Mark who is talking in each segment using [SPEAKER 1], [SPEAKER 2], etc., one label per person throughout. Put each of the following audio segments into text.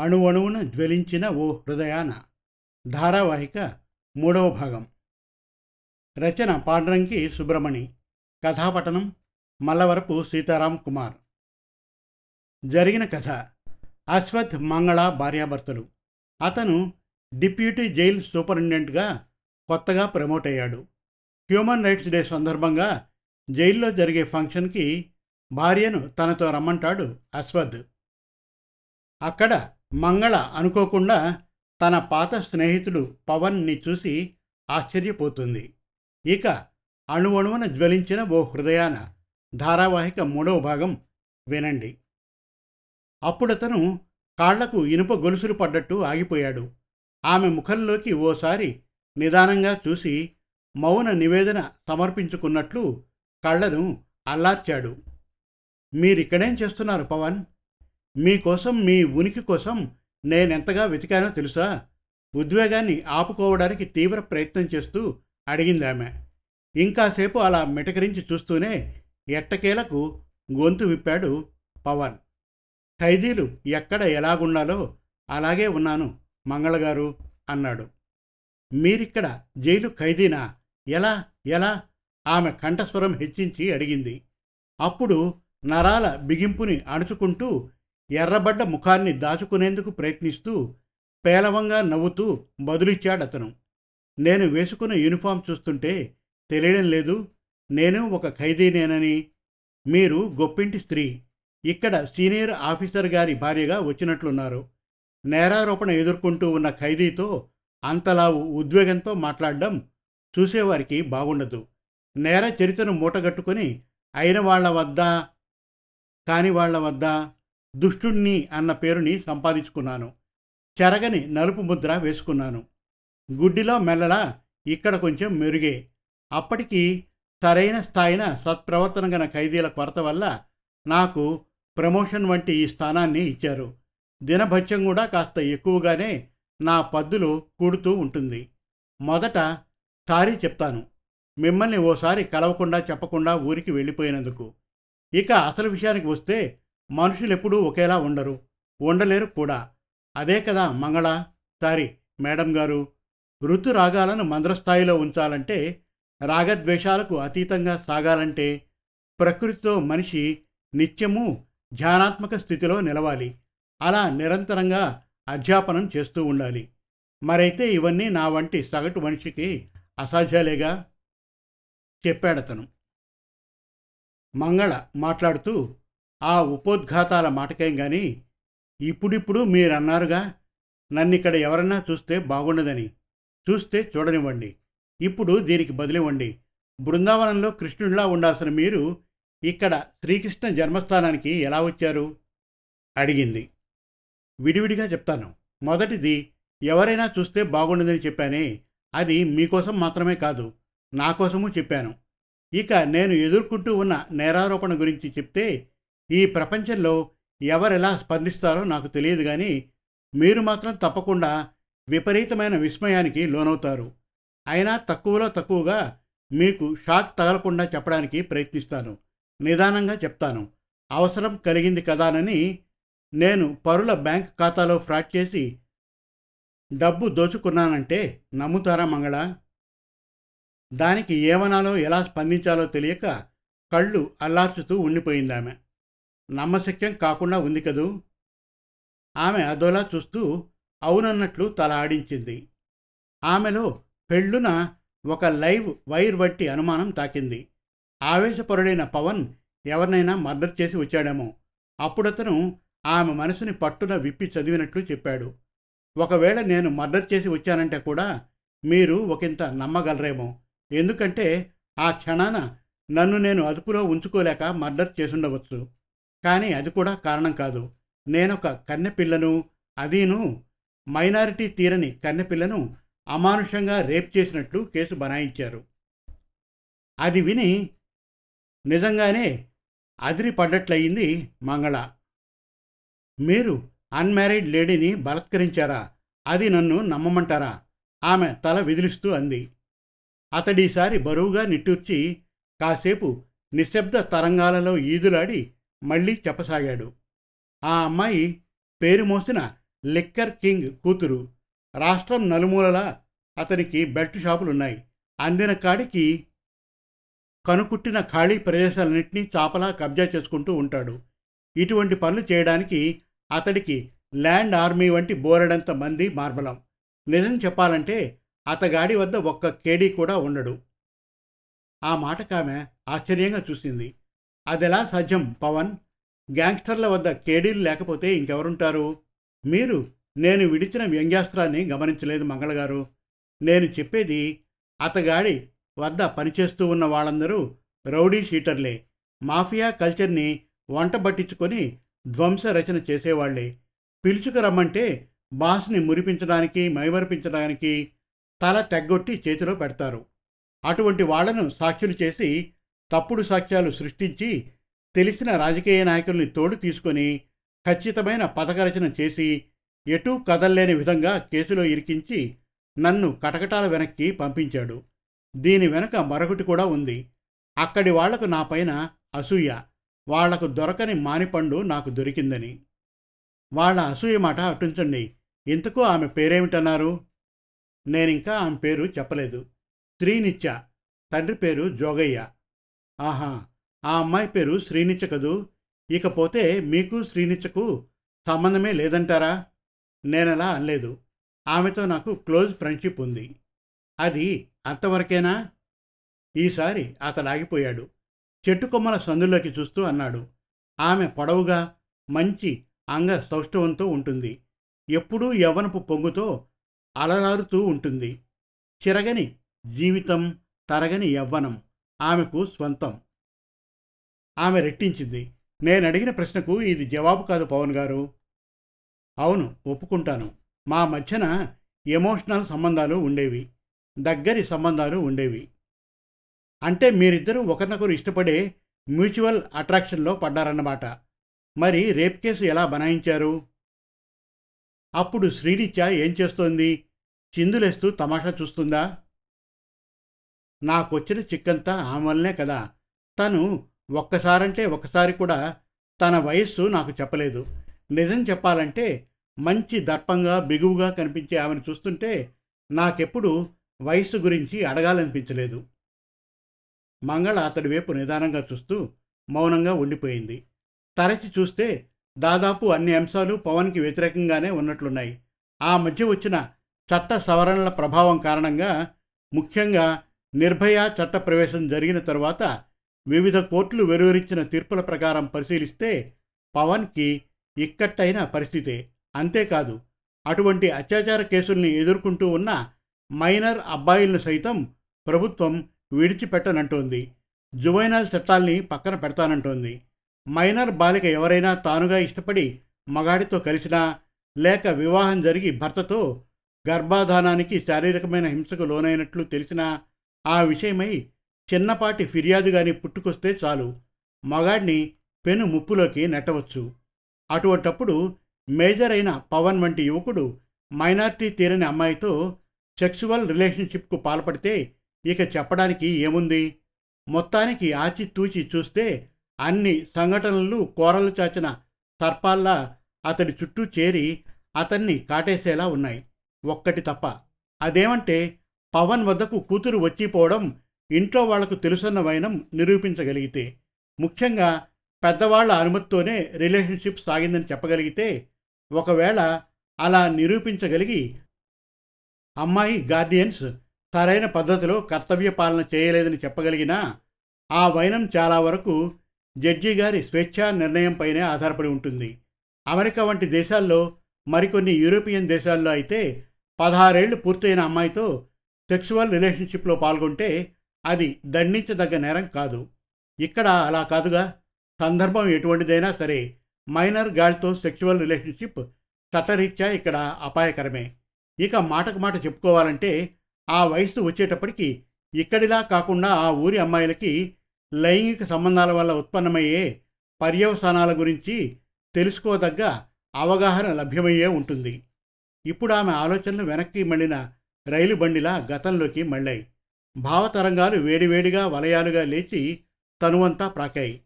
[SPEAKER 1] అణువణువున జ్వలించిన ఓ హృదయాన. ధారావాహిక మూడవ భాగం. రచన పాండ్రంకి సుబ్రమణి. కథాపటనం మల్లవరపు సీతారాం కుమార్. జరిగిన కథ. అశ్వథ్ మంగళ భార్యాభర్తలు. అతను డిప్యూటీ జైల్ సూపరింటెండెంట్గా కొత్తగా ప్రమోట్ అయ్యాడు. హ్యూమన్ రైట్స్ డే సందర్భంగా జైల్లో జరిగే ఫంక్షన్కి భార్యను తనతో రమ్మంటాడు అశ్వథ్ అక్కడ మంగళ అనుకోకుండా తన పాత స్నేహితుడు పవన్ని చూసి ఆశ్చర్యపోతుంది. ఇక అణువణువున జ్వలించిన ఓ హృదయాన ధారావాహిక మూడవ భాగం వినండి. అప్పుడతను కాళ్ళకు ఇనుప గొలుసులు పడ్డట్టు ఆగిపోయాడు. ఆమె ముఖంలోకి ఓసారి నిదానంగా చూసి మౌన నివేదన సమర్పించుకున్నట్లు కళ్ళను అల్లార్చాడు. మీరిక్కడేం చేస్తున్నారు పవన్? మీకోసం మీ ఉనికి కోసం నేనెంతగా వెతికానో తెలుసా? ఉద్వేగాన్ని ఆపుకోవడానికి తీవ్ర ప్రయత్నం చేస్తూ అడిగింది ఆమె. ఇంకాసేపు అలా మిటకరించి చూస్తూనే ఎట్టకేలకు గొంతు విప్పాడు పవన్. ఖైదీలు ఎక్కడ ఎలాగుండాలో అలాగే ఉన్నాను మంగళగారు అన్నాడు. మీరిక్కడ జైలు ఖైదీనా? ఎలా ఎలా? ఆమె కంఠస్వరం హెచ్చించి అడిగింది. అప్పుడు నరాల బిగింపుని అణుచుకుంటూ ఎర్రబడ్డ ముఖాన్ని దాచుకునేందుకు ప్రయత్నిస్తూ పేలవంగా నవ్వుతూ బదులిచ్చాడతను నేను వేసుకున్న యూనిఫామ్ చూస్తుంటే తెలియడం లేదు. నేను ఒక ఖైదీనేనని. మీరు గొప్పింటి స్త్రీ. ఇక్కడ సీనియర్ ఆఫీసర్ గారి భార్యగా వచ్చినట్లున్నారు. నేరారోపణ ఎదుర్కొంటూ ఉన్న ఖైదీతో అంతలా ఉద్వేగంతో మాట్లాడడం చూసేవారికి బాగుండదు. నేర చరిత్రను మూటగట్టుకుని అయిన వాళ్ళ వద్ద కాని వాళ్ళ వద్ద? దుష్టుణ్ణి అన్న పేరుని సంపాదించుకున్నాను. చెరగని నలుపు ముద్ర వేసుకున్నాను. గుడ్డిలో మెల్లలా ఇక్కడ కొంచెం మెరుగే. అప్పటికి సరైన స్థాయిన సత్ప్రవర్తన గల ఖైదీల కొరత వల్ల నాకు ప్రమోషన్ వంటి ఈ స్థానాన్ని ఇచ్చారు. దినభత్యం కూడా కాస్త ఎక్కువగానే నా పద్దులు కూడుతూ ఉంటుంది. మొదట సారీ చెప్తాను. మిమ్మల్ని ఓసారి కలవకుండా చెప్పకుండా ఊరికి వెళ్ళిపోయినందుకు. ఇక అసలు విషయానికి వస్తే మనుషులు ఎప్పుడూ ఒకేలా ఉండరు ఉండలేరు కూడా. అదే కదా మంగళ సారీ మేడం గారు. ఋతు రాగాలను మంద్రస్థాయిలో ఉంచాలంటే రాగద్వేషాలకు అతీతంగా సాగాలంటే ప్రకృతితో మనిషి నిత్యము ధ్యానాత్మక స్థితిలో నిలవాలి. అలా నిరంతరంగా అధ్యాపనం చేస్తూ ఉండాలి. మరైతే ఇవన్నీ నా వంటి సగటు మనిషికి అసాధ్యాలేగా? చెప్పాడతను. మంగళ మాట్లాడుతూ ఆ ఉపోద్ఘాతాల మాటకేం గాని ఇప్పుడిప్పుడు మీరన్నారుగా నన్నిక్కడ ఎవరన్నా చూస్తే బాగుండదని. చూస్తే చూడనివ్వండి. ఇప్పుడు దీనికి బదిలివ్వండి. బృందావనంలో కృష్ణుడిలా ఉండాల్సిన మీరు ఇక్కడ శ్రీకృష్ణ జన్మస్థానానికి ఎలా వచ్చారు? అడిగింది. విడివిడిగా చెప్తాను. మొదటిది ఎవరైనా చూస్తే బాగుండదని చెప్పానే అది మీకోసం మాత్రమే కాదు నా కోసము చెప్పాను. ఇక నేను ఎదుర్కొంటూ ఉన్న నేరారోపణ గురించి చెప్తే ఈ ప్రపంచంలో ఎవరెలా స్పందిస్తారో నాకు తెలియదు కానీ మీరు మాత్రం తప్పకుండా విపరీతమైన విస్మయానికి లోనవుతారు. అయినా తక్కువలో తక్కువగా మీకు షాక్ తగలకుండా చెప్పడానికి ప్రయత్నిస్తాను. నిదానంగా చెప్తాను. అవసరం కలిగింది కదానని నేను పరుల బ్యాంక్ ఖాతాలో ఫ్రాడ్ చేసి డబ్బు దోచుకున్నానంటే నమ్ముతారా మంగళ? దానికి ఏమనాలో ఎలా స్పందించాలో తెలియక కళ్ళు అల్లార్చుతూ ఉండిపోయిందామె. నమ్మశక్యం కాకుండా ఉంది కదూ? ఆమె అదోలా చూస్తూ అవునన్నట్లు తల ఆడించింది. ఆమెలో పెళ్ళున ఒక లైవ్ వైర్ వట్టి అనుమానం తాకింది. ఆవేశపరుడైన పవన్ ఎవరినైనా మర్డర్ చేసి వచ్చాడేమో. అప్పుడతను ఆమె మనసుని పట్టున విప్పి చదివినట్లు చెప్పాడు. ఒకవేళ నేను మర్డర్ చేసి వచ్చానంటే కూడా మీరు ఒకంత నమ్మగలరేమో. ఎందుకంటే ఆ క్షణాన నన్ను నేను అదుపులో ఉంచుకోలేక మర్డర్ చేసుండవచ్చు. కానీ అది కూడా కారణం కాదు. నేనొక కన్నెపిల్లను అదీను మైనారిటీ తీరని కన్నెపిల్లను అమానుషంగా రేప్ చేసినట్లు కేసు బనాయించారు. అది విని నిజంగానే అదిరి పడ్డట్లయింది మంగళ. మీరు అన్మ్యారీడ్ లేడీని బలత్కరించారా? అది నన్ను నమ్మమంటారా? ఆమె తల విదిలిస్తూ అంది. అతడీసారి బరువుగా నిట్టూర్చి కాసేపు నిశ్శబ్ద తరంగాలలో ఈదులాడి మళ్ళీ చెప్పసాగాడు. ఆ అమ్మాయి పేరు మోసిన లిక్కర్ కింగ్ కూతురు. రాష్ట్రం నలుమూలలా అతనికి బెల్ట్ షాపులున్నాయి. అందిన కాడికి కనుకుట్టిన ఖాళీ ప్రదేశాలన్నింటినీ చాపలా కబ్జా చేసుకుంటూ ఉంటాడు. ఇటువంటి పనులు చేయడానికి అతడికి ల్యాండ్ ఆర్మీ వంటి బోరెడంత మంది మార్బలం నిజం చెప్పాలంటే అతగాడి వద్ద ఒక్క కేడీ కూడా ఉండడు. ఆ మాటకామె ఆశ్చర్యంగా చూసింది. అదెలా సాధ్యం పవన్? గ్యాంగ్స్టర్ల వద్ద కేడీలు లేకపోతే ఇంకెవరుంటారు? మీరు నేను విడిచిన వ్యంగ్యాస్త్రాన్ని గమనించలేదు మంగళగారు. నేను చెప్పేది అతగాడి వద్ద పనిచేస్తూ ఉన్న వాళ్ళందరూ రౌడీ షీటర్లే. మాఫియా కల్చర్ని వంట పట్టించుకొని ధ్వంస రచన చేసేవాళ్ళే. పిలుచుకు రమ్మంటే బాస్ని మురిపించడానికి మైమరిపించడానికి తల తెగ్గొట్టి చేతిలో పెడతారు. అటువంటి వాళ్ళను సాక్షులు చేసి తప్పుడు సాక్ష్యాలు సృష్టించి తెలిసిన రాజకీయ నాయకుల్ని తోడు తీసుకొని ఖచ్చితమైన పథకరచన చేసి ఎటూ కదల్లేని విధంగా కేసులో ఇరికించి నన్ను కటకటాల వెనక్కి పంపించాడు. దీని వెనక మరొకటి కూడా ఉంది. అక్కడి వాళ్ళకు నా పైన అసూయ. వాళ్ళకు దొరకని మానిపండు నాకు దొరికిందని. వాళ్ళ అసూయ మాట అటుంచండి. ఇంతకు ఆమె పేరేమిటన్నారు? నేనింకా ఆమె పేరు చెప్పలేదు. శ్రీనిత్య తండ్రి పేరు జోగయ్య. ఆహా ఆ అమ్మాయి పేరు శ్రీనిత్య కదూ? ఇకపోతే మీకు శ్రీనిత్యకు సంబంధమే లేదంటారా? నేనలా అనలేదు. ఆమెతో నాకు క్లోజ్ ఫ్రెండ్షిప్ ఉంది. అది అంతవరకేనా? ఈసారి అతడు ఆగిపోయాడు చెట్టు కొమ్మల సందులోకి చూస్తూ అన్నాడు. ఆమె పొడవుగా మంచి అంగ సౌష్ఠవంతో ఉంటుంది. ఎప్పుడూ యవ్వనపు పొంగుతో అలరారుతూ ఉంటుంది. చిరగని జీవితం తరగని యవ్వనం. ఆమెకు స్వంతం. ఆమె రెట్టించింది. నేను అడిగిన ప్రశ్నకు ఇది జవాబు కాదు పవన్ గారు. అవును ఒప్పుకుంటాను. మా మధ్యన ఎమోషనల్ సంబంధాలు ఉండేవి. దగ్గరి సంబంధాలు ఉండేవి. అంటే మీరిద్దరూ ఒకరినొకరు ఇష్టపడే మ్యూచువల్ అట్రాక్షన్లో పడ్డారన్నమాట. మరి రేప్ కేసు ఎలా బనాయించారు? అప్పుడు శ్రీనిత్య ఏం చేస్తోంది? చిందులేస్తూ తమాషా చూస్తుందా? నాకొచ్చిన చిక్కంతా ఆమె కదా. తను ఒక్కసారంటే ఒక్కసారి కూడా తన వయస్సు నాకు చెప్పలేదు. నిజం చెప్పాలంటే మంచి దర్పంగా బిగువుగా కనిపించే ఆమెను చూస్తుంటే నాకెప్పుడు వయస్సు గురించి అడగాలనిపించలేదు. మంగళ అతడి వైపు నిదానంగా చూస్తూ మౌనంగా ఉండిపోయింది. తరచి చూస్తే దాదాపు అన్ని అంశాలు పవన్కి వ్యతిరేకంగానే ఉన్నట్లున్నాయి. ఆ మధ్య వచ్చిన చట్ట సవరణల ప్రభావం కారణంగా ముఖ్యంగా నిర్భయ చట్ట ప్రవేశం జరిగిన తర్వాత వివిధ కోర్టులు వెలువరించిన తీర్పుల ప్రకారం పరిశీలిస్తే పవన్కి ఇక్కట్టైన పరిస్థితే. అంతేకాదు అటువంటి అత్యాచార కేసుల్ని ఎదుర్కొంటూ ఉన్న మైనర్ అబ్బాయిలను సైతం ప్రభుత్వం విడిచిపెట్టనంటోంది. జువైనల్ చట్టాల్ని పక్కన పెడతానంటోంది. మైనర్ బాలిక ఎవరైనా తానుగా ఇష్టపడి మగాడితో కలిసినా లేక వివాహం జరిగి భర్తతో గర్భాధానానికి శారీరకమైన హింసకు లోనైనట్లు తెలిసినా ఆ విషయమై చిన్నపాటి ఫిర్యాదు గాని పుట్టుకొస్తే చాలు. మగాడిని పెను ముప్పులోకి నెట్టవచ్చు. అటువంటప్పుడు మేజర్ అయిన పవన్ వంటి యువకుడు మైనార్టీ తీరని అమ్మాయితో సెక్సువల్ రిలేషన్షిప్కు పాల్పడితే ఇక చెప్పడానికి ఏముంది? మొత్తానికి ఆచితూచి చూస్తే అన్ని సంఘటనలు కోరలు చాచిన సర్పాల్లా అతడి చుట్టూ చేరి అతన్ని కాటేసేలా ఉన్నాయి. ఒక్కటి తప్ప. అదేమంటే పవన్ వద్దకు కూతురు వచ్చిపోవడం ఇంట్లో వాళ్ళకు తెలుసన్న వైనం నిరూపించగలిగితే ముఖ్యంగా పెద్దవాళ్ళ అనుమతితోనే రిలేషన్షిప్ సాగిందని చెప్పగలిగితే ఒకవేళ అలా నిరూపించగలిగి అమ్మాయి గార్డియన్స్ సరైన పద్ధతిలో కర్తవ్య పాలన చేయలేదని చెప్పగలిగినా ఆ వైనం చాలా వరకు జడ్జి గారి స్వేచ్ఛా నిర్ణయంపైనే ఆధారపడి ఉంటుంది. అమెరికా వంటి దేశాల్లో మరికొన్ని యూరోపియన్ దేశాల్లో అయితే పదహారేళ్ళు పూర్తయిన అమ్మాయితో సెక్షువల్ రిలేషన్షిప్లో పాల్గొంటే అది దండించదగ్గ నేరం కాదు. ఇక్కడ అలా కాదుగా. సందర్భం ఎటువంటిదైనా సరే మైనర్ గాల్తో సెక్చువల్ రిలేషన్షిప్ చట్టరీత్యా ఇక్కడ అపాయకరమే. ఇక మాటకు మాట చెప్పుకోవాలంటే ఆ వయస్సు వచ్చేటప్పటికి ఇక్కడిలా కాకుండా ఆ ఊరి అమ్మాయిలకి లైంగిక సంబంధాల వల్ల ఉత్పన్నమయ్యే పర్యవసానాల గురించి తెలుసుకోదగ్గ అవగాహన లభ్యమయ్యే ఉంటుంది. ఇప్పుడు ఆమె ఆలోచనలు వెనక్కి మళ్ళిన రైలు బండిలా గతంలోకి మళ్ళాయి. భావతరంగాలు వేడివేడిగా వలయాలుగా లేచి తనువంతా ప్రాకాయి.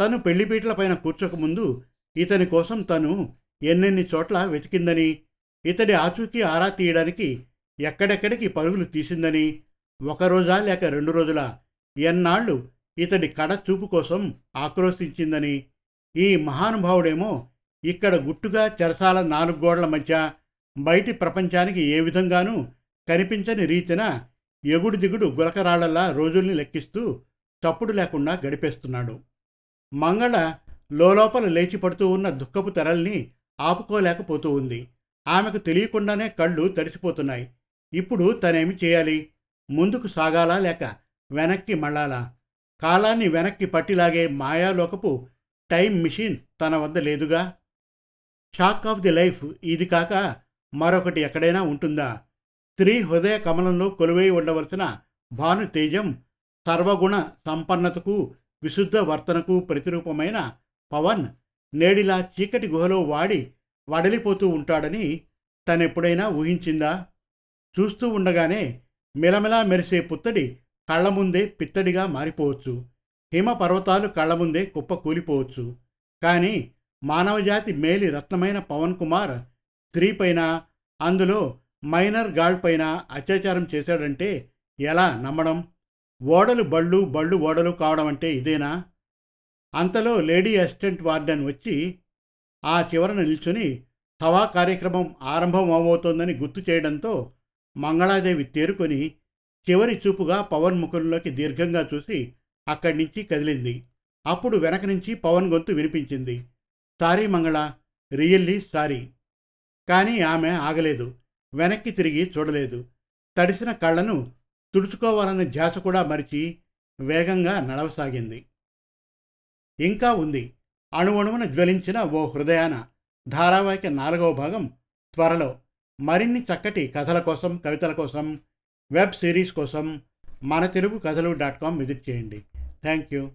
[SPEAKER 1] తను పెళ్ళిపీటలపైన కూర్చోకముందు ఇతని కోసం తను ఎన్నెన్ని చోట్ల వెతికిందని ఇతడి ఆచూకీ ఆరా తీయడానికి ఎక్కడెక్కడికి పరుగులు తీసిందని ఒక రోజా లేక రెండు రోజుల ఎన్నాళ్ళు ఇతడి కడ చూపు కోసం ఆక్రోశించిందని ఈ మహానుభావుడేమో ఇక్కడ గుట్టుగా చెరసాల నాలుగు గోడల మధ్య బయటి ప్రపంచానికి ఏ విధంగానూ కనిపించని రీతిన ఎగుడు దిగుడు గులకరాళ్ళలా రోజుల్ని లెక్కిస్తూ చప్పుడు లేకుండా గడిపేస్తున్నాడు. మంగళ లోపల లేచి పడుతూ ఉన్న దుఃఖపు తెరల్ని ఆపుకోలేకపోతూ ఉంది. ఆమెకు తెలియకుండానే కళ్ళు తడిసిపోతున్నాయి. ఇప్పుడు తనేమి చేయాలి? ముందుకు సాగాలా లేక వెనక్కి మళ్ళాలా? కాలాన్ని వెనక్కి పట్టిలాగే మాయాలోకపు టైం మిషన్ తన వద్ద లేదుగా? షాక్ ఆఫ్ ది లైఫ్ ఇది కాక మరొకటి ఎక్కడైనా ఉంటుందా? స్త్రీ హృదయ కమలంలో కొలువై ఉండవలసిన భానుతేజం సర్వగుణ సంపన్నతకు విశుద్ధ వర్తనకు ప్రతిరూపమైన పవన్ నేడిలా చీకటి గుహలో వాడి వడలిపోతూ ఉంటాడని తనెప్పుడైనా ఊహించిందా? చూస్తూ ఉండగానే మిలమిలా మెరిసే పుత్తడి కళ్ళ ముందే పిత్తడిగా మారిపోవచ్చు. హిమ పర్వతాలు కళ్ళ ముందే కుప్ప కూలిపోవచ్చు. కానీ మానవజాతి మేలి రత్నమైన పవన్ కుమార్ స్త్రీపైన అందులో మైనర్ గాడ్పైన అత్యాచారం చేశాడంటే ఎలా నమ్మడం? ఓడలు బళ్ళు బళ్ళు ఓడలు కావడం అంటే ఇదేనా? అంతలో లేడీ అసిస్టెంట్ వార్డెన్ వచ్చి ఆ చివరన నిల్చుని సభా కార్యక్రమం ఆరంభం అవబోతోందని గుర్తు చేయడంతో మంగళాదేవి తేరుకొని చివరి చూపుగా పవన్ ముఖంలోకి దీర్ఘంగా చూసి అక్కడి నుంచి కదిలింది. అప్పుడు వెనక నుంచి పవన్ గొంతు వినిపించింది. సారీ మంగళ రియల్లీ సారీ. కానీ ఆమె ఆగలేదు. వెనక్కి తిరిగి చూడలేదు. తడిసిన కళ్ళను తుడుచుకోవాలన్న ధ్యాస కూడా మరిచి వేగంగా నడవసాగింది. ఇంకా ఉంది. అణువణువున జ్వలించిన ఓ హృదయాన ధారావాహిక నాలుగవ భాగం త్వరలో మరిన్ని చక్కటి కథల కోసం కవితల కోసం వెబ్ సిరీస్ కోసం మన తెలుగు కథలు డాట్ కామ్ విజిట్ చేయండి. Thank you.